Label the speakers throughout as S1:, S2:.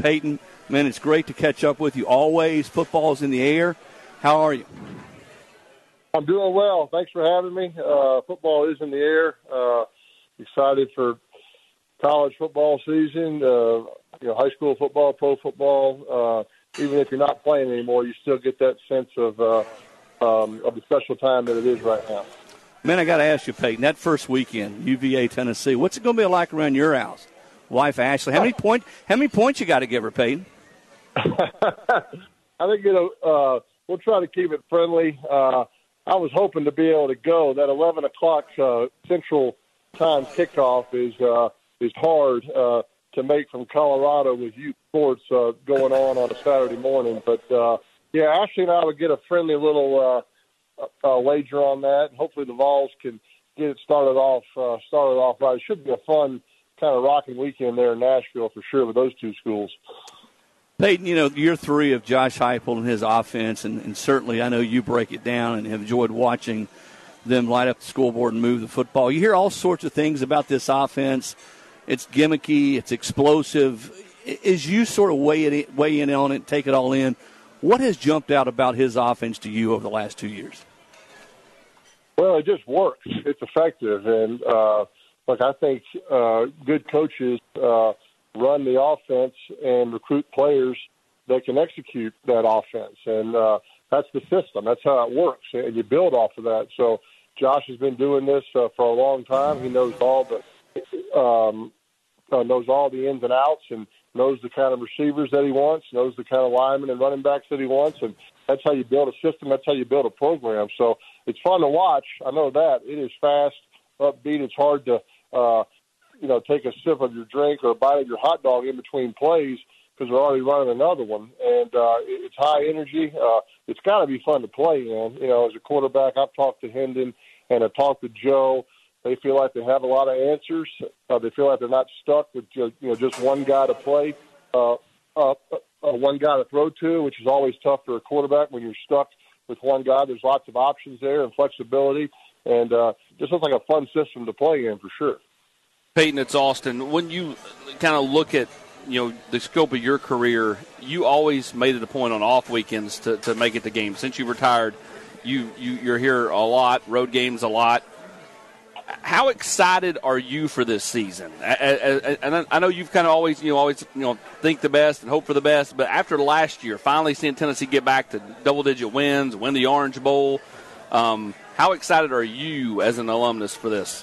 S1: Peyton, man, it's great to catch up with you always. Football's in the air. How are you?
S2: I'm doing well. Thanks for having me. Uh, football is in the air. Uh, excited for college football season. Uh, you know, high school football, pro football. Uh, even if you're not playing anymore, you still get that sense of uh, um, of the special time that it is right now.
S1: Man, I got to ask you, Peyton, that first weekend, UVA, Tennessee, what's it going to be like around your house? Wife Ashley, how many point? How many points you got to give her, Peyton?
S2: I think you know uh, we'll try to keep it friendly. Uh, I was hoping to be able to go. That 11 o'clock uh, Central Time kickoff is uh, is hard uh, to make from Colorado with youth sports uh, going on on a Saturday morning. But uh, yeah, Ashley and I would get a friendly little uh, uh, wager on that. Hopefully, the Vols can get it started off uh, started off right. It should be a fun kind of rocking weekend there in Nashville for sure with those two schools.
S1: Peyton, you know, year three of Josh Heupel and his offense, and, and certainly I know you break it down and have enjoyed watching them light up the scoreboard and move the football. You hear all sorts of things about this offense. It's gimmicky, it's explosive. As you sort of weigh, it, weigh in on it, take it all in, what has jumped out about his offense to you over the last two years?
S2: Well, it just works. It's effective, and uh, look, I think uh, good coaches uh, run the offense and recruit players that can execute that offense, and uh, that's the system. That's how it works, and you build off of that. So, Josh has been doing this uh, for a long time. He knows all the um, uh, knows all the ins and outs, and knows the kind of receivers that he wants, knows the kind of linemen and running backs that he wants, and that's how you build a system. That's how you build a program. So it's fun to watch. I know that it is fast, upbeat. It's hard to, uh, you know, take a sip of your drink or a bite of your hot dog in between plays because we're already running another one. And uh, it's high energy. Uh, it's got to be fun to play in. You know, as a quarterback, I've talked to Hendon and I've talked to Joe. They feel like they have a lot of answers. Uh, they feel like they're not stuck with you know just one guy to play, uh, uh, uh, one guy to throw to, which is always tough for a quarterback when you're stuck with one guy. There's lots of options there and flexibility, and uh, just looks like a fun system to play in for sure.
S3: Peyton, it's Austin. When you kind of look at you know the scope of your career, you always made it a point on off weekends to, to make it to games. Since you retired, you, you you're here a lot, road games a lot. How excited are you for this season? And I know you've kind of always you know always you know think the best and hope for the best, but after last year, finally seeing Tennessee get back to double digit wins, win the Orange Bowl, um, how excited are you as an alumnus for this?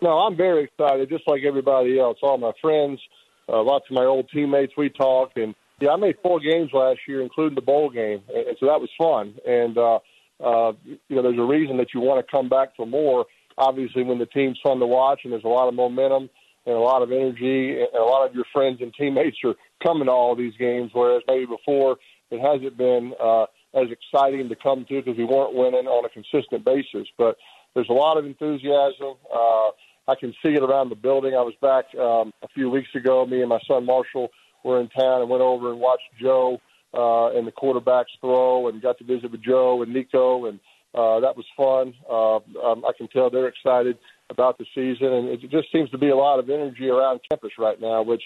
S2: No, I'm very excited, just like everybody else. All my friends, uh, lots of my old teammates, we talk, and yeah, I made four games last year, including the bowl game, and, so that was fun. And uh, uh, you know, there's a reason that you want to come back for more. Obviously, when the team's fun to watch and there's a lot of momentum and a lot of energy, and a lot of your friends and teammates are coming to all these games, whereas maybe before it hasn't been uh, as exciting to come to because we weren't winning on a consistent basis. But there's a lot of enthusiasm. Uh, I can see it around the building. I was back um, a few weeks ago. Me and my son Marshall were in town and went over and watched Joe uh, and the quarterbacks throw, and got to visit with Joe and Nico, and uh, that was fun. Uh, um, I can tell they're excited about the season, and it just seems to be a lot of energy around campus right now. Which,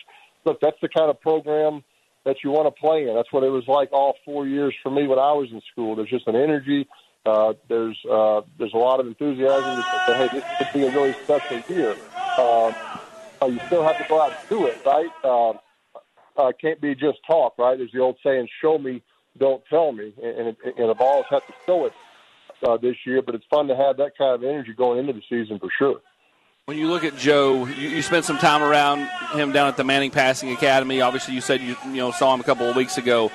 S2: look, that's the kind of program that you want to play in. That's what it was like all four years for me when I was in school. There's just an energy. Uh, there's uh, there's a lot of enthusiasm. That, hey, this could be a really special year. Um, uh, you still have to go out and do it, right? Um, uh, can't be just talk, right? There's the old saying, "Show me, don't tell me," and, and, and the Vols have to show it uh, this year. But it's fun to have that kind of energy going into the season for sure.
S3: When you look at Joe, you, you spent some time around him down at the Manning Passing Academy. Obviously, you said you you know saw him a couple of weeks ago.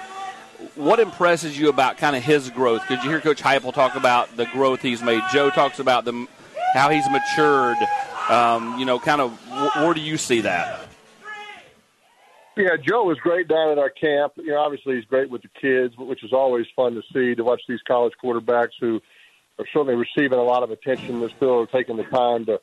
S3: What impresses you about kind of his growth? Because you hear Coach Heupel talk about the growth he's made. Joe talks about the how he's matured. Um, you know, kind of wh- where do you see that?
S2: Yeah, Joe was great down at our camp. You know, obviously he's great with the kids, which is always fun to see to watch these college quarterbacks who are certainly receiving a lot of attention. They're still taking the time to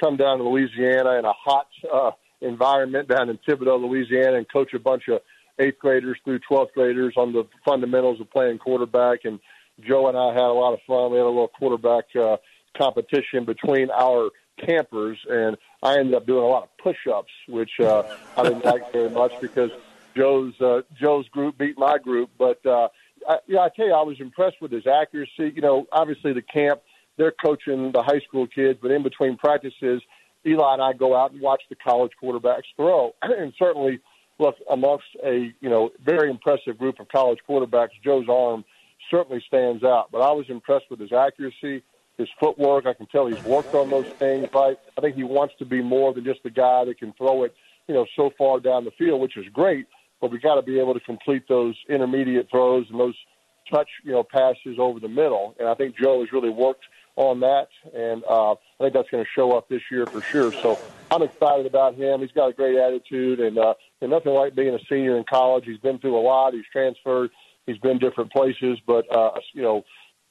S2: come down to Louisiana in a hot uh, environment down in Thibodaux, Louisiana, and coach a bunch of eighth graders through 12th graders on the fundamentals of playing quarterback. And Joe and I had a lot of fun. We had a little quarterback uh, competition between our campers, and I ended up doing a lot of push-ups, which uh, I didn't like very much because Joe's uh, Joe's group beat my group. But uh, I, yeah, I tell you, I was impressed with his accuracy. You know, obviously the camp they're coaching the high school kids, but in between practices, Eli and I go out and watch the college quarterbacks throw, and certainly look amongst a you know very impressive group of college quarterbacks. Joe's arm certainly stands out, but I was impressed with his accuracy his footwork. I can tell he's worked on those things. Right. I think he wants to be more than just a guy that can throw it, you know, so far down the field, which is great. But we got to be able to complete those intermediate throws and those touch, you know, passes over the middle. And I think Joe has really worked on that, and uh, I think that's going to show up this year for sure. So I'm excited about him. He's got a great attitude, and uh, and nothing like being a senior in college. He's been through a lot. He's transferred. He's been different places, but uh, you know,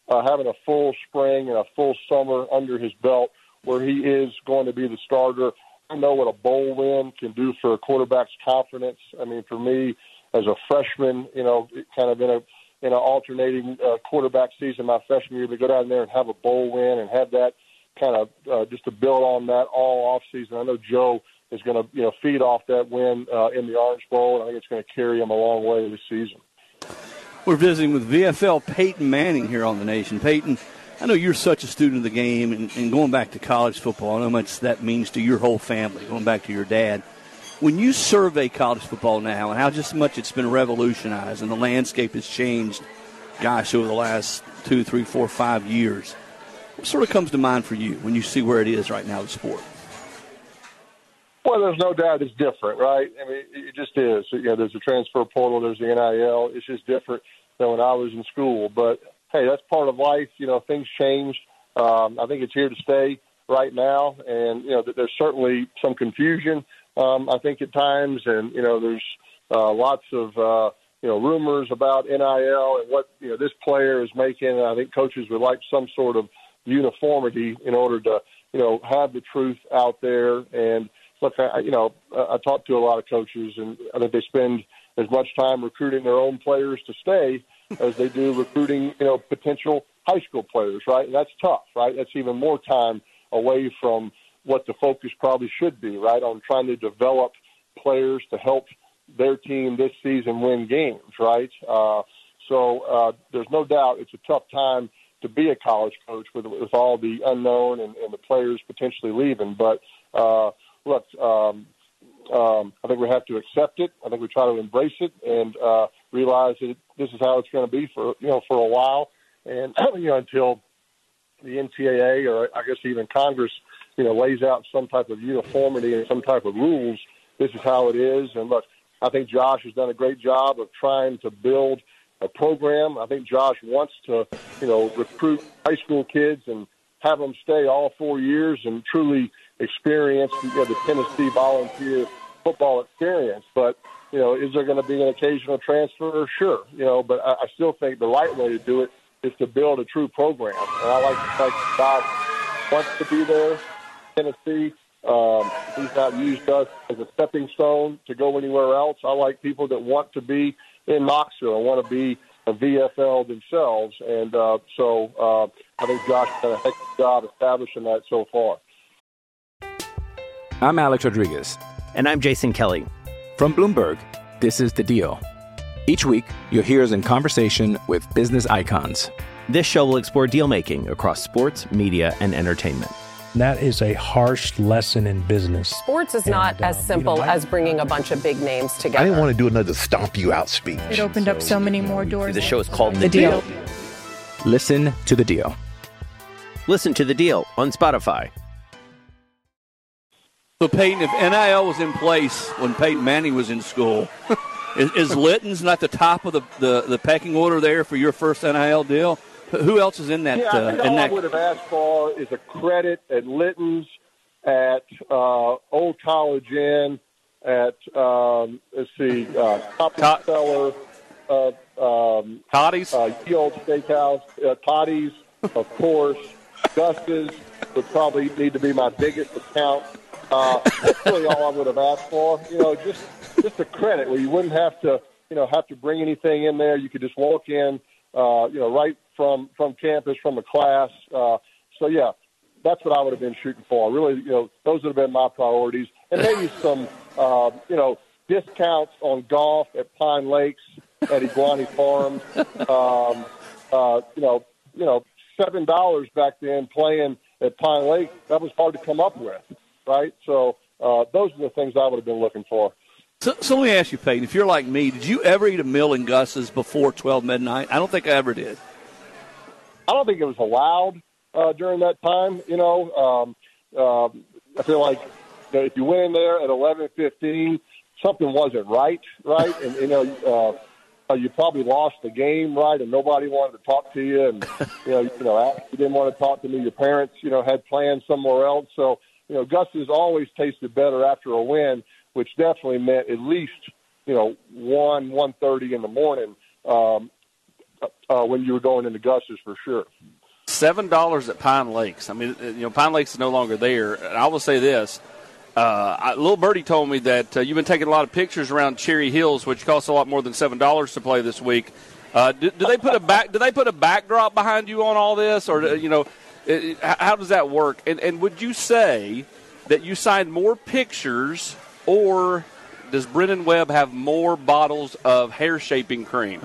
S2: uh, having a full spring and a full summer under his belt where he is going to be the starter. I know what a bowl win can do for a quarterback's confidence. I mean, for me as a freshman, you know, kind of in a in an alternating uh, quarterback season my freshman year, to go down there and have a bowl win and have that kind of uh, just to build on that all off season. I know Joe is going to you know feed off that win uh, in the Orange Bowl, and I think it's going to carry him a long way this season.
S1: We're visiting with VFL Peyton Manning here on the Nation. Peyton, I know you're such a student of the game, and, and going back to college football, I know how much that means to your whole family, going back to your dad. When you survey college football now and how just much it's been revolutionized and the landscape has changed, gosh, over the last two, three, four, five years, what sort of comes to mind for you when you see where it is right now, the sport?
S2: Well, there's no doubt it's different, right? I mean, it just is. You know, there's a transfer portal, there's the NIL. It's just different than when I was in school. But hey, that's part of life. You know, things change. Um, I think it's here to stay right now, and you know, there's certainly some confusion. Um, I think at times, and you know, there's uh, lots of uh, you know rumors about NIL and what you know this player is making. I think coaches would like some sort of uniformity in order to you know have the truth out there and look, I, you know, I talk to a lot of coaches, and I think they spend as much time recruiting their own players to stay as they do recruiting, you know, potential high school players, right? And that's tough, right? That's even more time away from what the focus probably should be, right? On trying to develop players to help their team this season win games, right? Uh, so uh, there's no doubt it's a tough time to be a college coach with with all the unknown and, and the players potentially leaving. But uh, look, um, um, I think we have to accept it. I think we try to embrace it and uh, realize that this is how it's going to be for you know for a while, and you know until the NCAA or I guess even Congress you know lays out some type of uniformity and some type of rules. This is how it is. And look, I think Josh has done a great job of trying to build a program. I think Josh wants to you know recruit high school kids and have them stay all four years and truly experience you know, the Tennessee volunteer football experience. But you know, is there going to be an occasional transfer? Sure, you know, but I, I still think the right way to do it is to build a true program. And I like the fact that Bob wants to be there, Tennessee. Um, he's not used us as a stepping stone to go anywhere else. I like people that want to be in Knoxville and want to be a VFL themselves. And uh, so uh, I think Josh has done a heck of a job establishing that so far.
S4: I'm Alex Rodriguez.
S5: And I'm Jason Kelly.
S4: From Bloomberg, this is The Deal. Each week, you'll hear us in conversation with business icons.
S5: This show will explore deal making across sports, media, and entertainment.
S6: That is a harsh lesson in business.
S7: Sports is not as
S6: um,
S7: simple
S6: you know, I-
S7: as bringing a bunch of big names together.
S8: I didn't want to do another stomp you out speech.
S9: It opened up so many more doors.
S5: The show is called
S9: The
S5: The Deal.
S9: Deal.
S4: Listen to the deal.
S5: Listen to The Deal on Spotify.
S1: So, Peyton, if NIL was in place when Peyton Manning was in school, is, is Litton's not the top of the, the, the pecking order there for your first NIL deal? Who else is in that?
S2: Yeah,
S1: uh,
S2: I think
S1: in
S2: all
S1: that
S2: I would have asked for is a credit at Litton's, at uh, Old College Inn, at um, let's see, uh, Top
S3: Tot-
S2: Seller, uh, um,
S3: Toddy's.
S2: uh, Ye Old Steakhouse, uh, Toddy's, of course, Gus's would probably need to be my biggest account. Uh, that's really all I would have asked for. You know, just just a credit where you wouldn't have to, you know, have to bring anything in there. You could just walk in, uh, you know, right from from campus, from a class. Uh, so yeah, that's what I would have been shooting for. Really, you know, those would have been my priorities, and maybe some, uh, you know, discounts on golf at Pine Lakes, at Egwani Farms. Um, uh, you know, you know, seven dollars back then playing at Pine Lake. That was hard to come up with, right? So uh, those are the things I would have been looking for.
S1: So, so let me ask you, Peyton, if you're like me, did you ever eat a meal in Gus's before 12 midnight? I don't think I ever did.
S2: I don't think it was allowed uh, during that time. You know, um, um, I feel like you know, if you went in there at eleven fifteen, something wasn't right, right? And you know, uh, uh, you probably lost the game, right? And nobody wanted to talk to you, and you know, you know, you didn't want to talk to me. Your parents, you know, had plans somewhere else. So, you know, Gus's always tasted better after a win, which definitely meant at least you know one one thirty in the morning um, uh, when you were going into Gus's for sure.
S3: Seven dollars at Pine Lakes. I mean, you know, Pine Lakes is no longer there. And I will say this: uh, I, little birdie told me that uh, you've been taking a lot of pictures around Cherry Hills, which costs a lot more than seven dollars to play this week. Uh, do, do they put a back? Do they put a backdrop behind you on all this, or uh, you know, it, it- how does that work? And, and would you say that you signed more pictures, or does Brennan Webb have more bottles of hair shaping cream?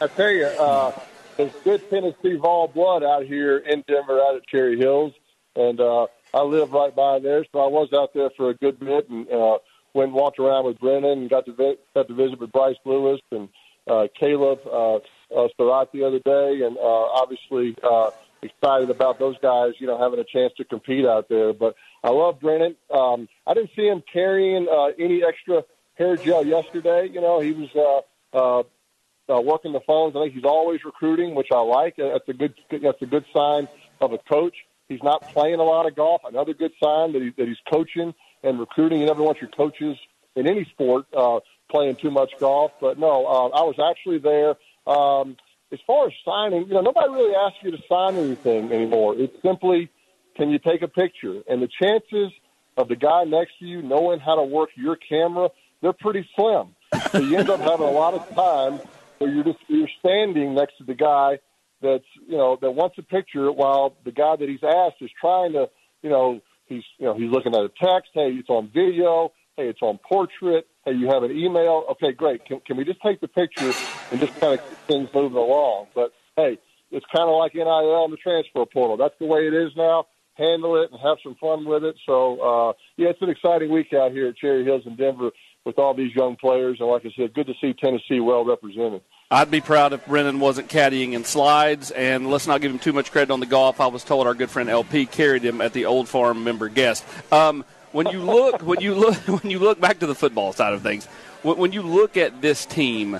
S2: I tell you, uh, there's good Tennessee Vol blood out here in Denver, out at Cherry Hills, and uh, I live right by there, so I was out there for a good bit and uh, went and walked around with Brennan and got to vi- got to visit with Bryce Lewis and uh, Caleb uh, uh, Surratt the other day, and uh, obviously uh, excited about those guys, you know, having a chance to compete out there. But I love Brennan. Um, I didn't see him carrying uh, any extra hair gel yesterday. You know, he was. Uh, uh, uh, working the phones. I think he's always recruiting, which I like. Uh, That's a good. That's a good sign of a coach. He's not playing a lot of golf. Another good sign that, he, that he's coaching and recruiting. You never want your coaches in any sport uh, playing too much golf. But no, uh, I was actually there. Um, as far as signing, you know, nobody really asks you to sign anything anymore. It's simply, can you take a picture? And the chances of the guy next to you knowing how to work your camera, they're pretty slim. So you end up having a lot of time where you're just you're standing next to the guy that's you know that wants a picture while the guy that he's asked is trying to you know he's you know he's looking at a text. Hey it's on video. Hey it's on portrait. Hey you have an email. Okay great. Can, can we just take the picture and just kind of keep things moving along? But hey it's kind of like NIL and the transfer portal. That's the way it is now. Handle it and have some fun with it. So uh yeah it's an exciting week out here at Cherry Hills in Denver with all these young players and like I said good to see Tennessee well represented
S3: I'd be proud if Brennan wasn't caddying in slides, and let's not give him too much credit on the golf. I was told our good friend LP carried him at the Old Farm member guest. Um, when you look, when you look, when you look back to the football side of things, when, when you look at this team,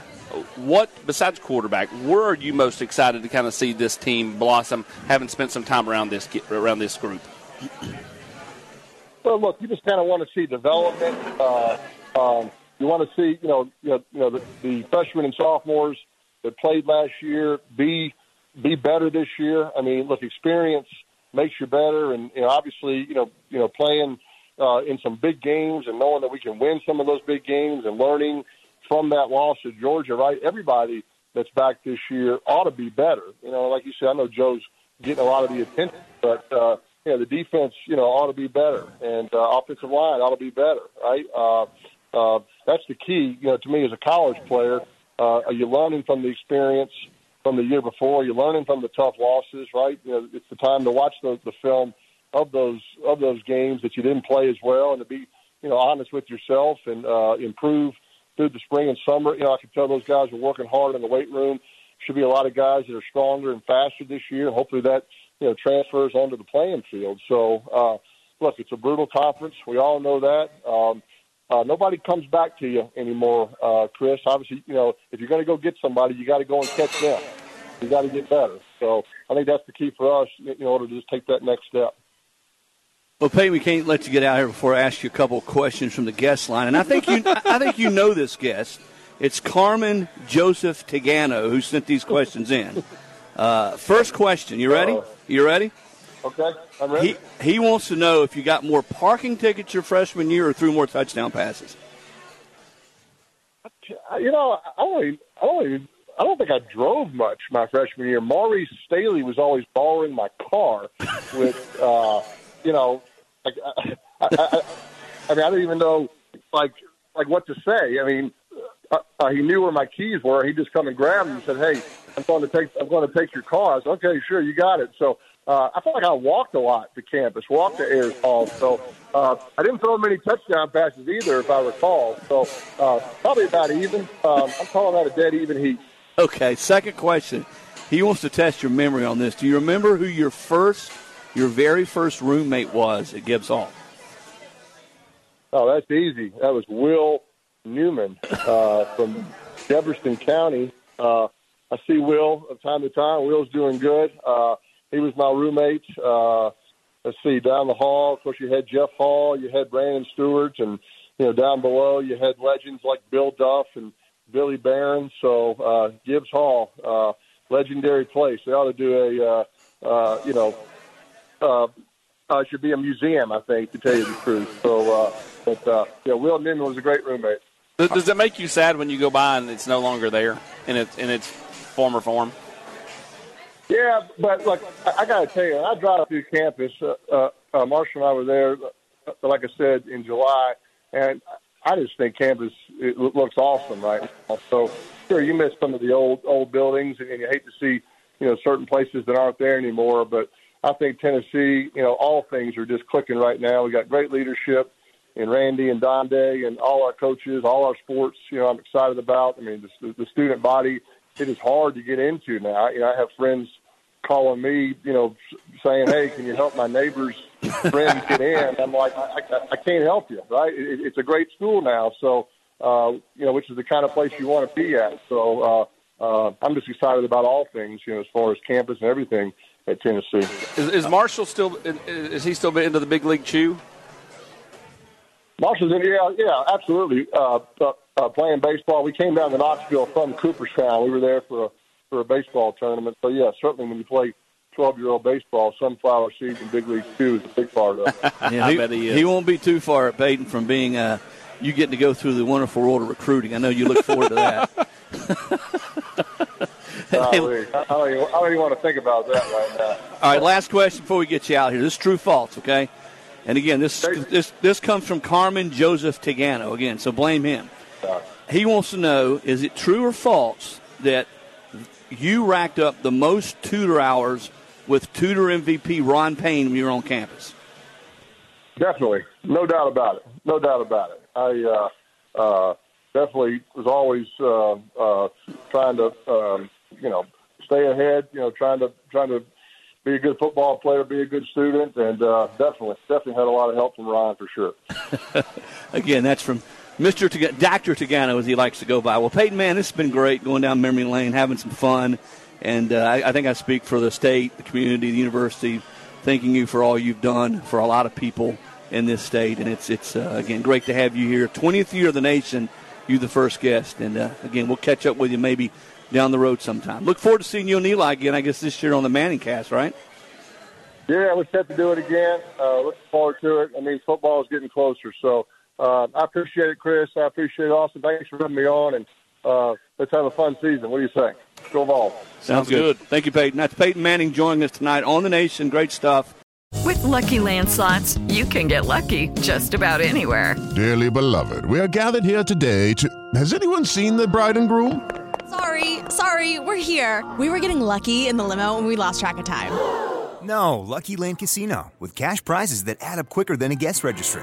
S3: what besides quarterback, where are you most excited to kind of see this team blossom? Having spent some time around this around this group.
S2: Well, look, you just kind of want to see development. Uh, um, you want to see, you know, you know, you know the, the freshmen and sophomores that played last year be be better this year. I mean, look, experience makes you better, and you know, obviously, you know, you know, playing uh, in some big games and knowing that we can win some of those big games and learning from that loss to Georgia. Right, everybody that's back this year ought to be better. You know, like you said, I know Joe's getting a lot of the attention, but uh, you the defense, you know, ought to be better, and uh, offensive line ought to be better. Right. Uh, uh, that's the key, you know, to me as a college player. Uh, are you learning from the experience from the year before? You're learning from the tough losses, right? You know, it's the time to watch the, the film of those of those games that you didn't play as well, and to be, you know, honest with yourself and uh, improve through the spring and summer. You know, I can tell those guys are working hard in the weight room. Should be a lot of guys that are stronger and faster this year. Hopefully that you know transfers onto the playing field. So uh, look, it's a brutal conference. We all know that. Um, uh, nobody comes back to you anymore, uh, Chris. Obviously, you know, if you're going to go get somebody, you got to go and catch them. You got to get better. So I think that's the key for us in order to just take that next step.
S1: Well, Peyton, we can't let you get out here before I ask you a couple of questions from the guest line, and I think you, I think you know this guest. It's Carmen Joseph Tegano who sent these questions in. Uh, first question, you ready? You ready?
S2: Okay, I'm ready.
S1: He he wants to know if you got more parking tickets your freshman year or threw more touchdown passes.
S2: you know, I only, I only, I don't think I drove much my freshman year. Maurice Staley was always borrowing my car with, uh, you know, like, I, I, I, I mean, I didn't even know, like, like what to say. I mean, uh, uh, he knew where my keys were. He just come and grabbed them and said, "Hey, I'm going to take, I'm going to take your car." I said, "Okay, sure, you got it." So uh, I felt like I walked a lot to campus, walked to Ayers Hall. So uh, I didn't throw many touchdown passes either, if I recall. So uh, probably about even. Um, I'm calling that a dead even heat.
S1: Okay, second question. He wants to test your memory on this. Do you remember who your first, your very first roommate was at Gibbs Hall?
S2: Oh, that's easy. That was Will Newman uh, from Jefferson County. Uh, I see Will from time to time. Will's doing good. Uh, he was my roommate. Uh, let's see, down the hall, of course, you had Jeff Hall, you had Brandon Stewart, and you know down below you had legends like Bill Duff and Billy Barron. So uh, Gibbs Hall, uh, legendary place. They ought to do a uh, uh, you know. Uh, uh, should be a museum, I think, to tell you the truth. So, uh, but uh, yeah, Will Newman was a great roommate.
S3: Does, it make you sad when you go by and it's no longer there in its in its former form?
S2: Yeah, but look, I, got to tell you, I drive through campus, uh, uh, uh, Marshall and I were there, uh, like I said, in July, and I just think campus it looks awesome right now. So, sure, you miss some of the old old buildings, and you hate to see you know certain places that aren't there anymore. But I think Tennessee, you know, all things are just clicking right now. We got great leadership in Randy and Donde and all our coaches, all our sports. You know, I'm excited about. I mean, the, the student body it is hard to get into now. You know, I have friends calling me, you know, saying, "Hey, can you help my neighbor's friend get in?" I'm like, I, I, I can't help you, right? It, it's a great school now, so uh, you know, which is the kind of place you want to be at. So uh, uh, I'm just excited about all things, you know, as far as campus and everything at Tennessee.
S3: Is, is Marshall still? Is he still into the big league chew?
S2: Marshall's in, yeah, yeah, absolutely. Uh, uh, uh, playing baseball, we came down to Knoxville from Cooperstown. We were there for a for a baseball tournament. So yeah, certainly when you play twelve year old baseball, sunflower seeds and big league chew is a big part of it.
S1: Yeah, he, won't be too far at Peyton from being uh, you getting to go through the wonderful world of recruiting. I know you look forward to that.
S2: Golly, I, I, don't even, I don't even want to think about that right now.
S1: All right, last question before we get you out here. This is true false, okay? And again, this this this comes from Carmen Joseph Tegano again, so blame him. He wants to know: Is it true or false that you racked up the most tutor hours with tutor MVP Ron Payne when you were on campus?
S2: Definitely, no doubt about it. No doubt about it. I uh, uh, definitely was always uh, uh, trying to, um, you know, stay ahead. You know, trying to trying to be a good football player, be a good student, and uh, definitely definitely had a lot of help from Ron for sure.
S1: Again, that's from Mr. Dr. Tegano, as he likes to go by. Well, Peyton, man, this has been great going down memory lane, having some fun. And uh, I, I think I speak for the state, the community, the university, thanking you for all you've done for a lot of people in this state. And it's, it's uh, again, great to have you here. 20th year of the nation, you the first guest. And uh, again, we'll catch up with you maybe down the road sometime. Look forward to seeing you and Eli again, I guess, this year on the Manning cast, right?
S2: Yeah, we're set to do it again. Uh, looking forward to it. I mean, football is getting closer, so uh, I appreciate it, Chris. I appreciate it, Austin. Thanks for having me on, and uh, let's have a fun season. What do you think? Go Vols.
S1: Sounds good. Thank you, Peyton. That's Peyton Manning joining us tonight on the Nation. Great stuff.
S10: With Lucky Land slots, you can get lucky just about anywhere.
S11: Dearly beloved, we are gathered here today to. Has anyone seen the bride and groom?
S12: Sorry, sorry, we're here. We were getting lucky in the limo and we lost track of time.
S13: No, Lucky Land Casino, with cash prizes that add up quicker than a guest registry.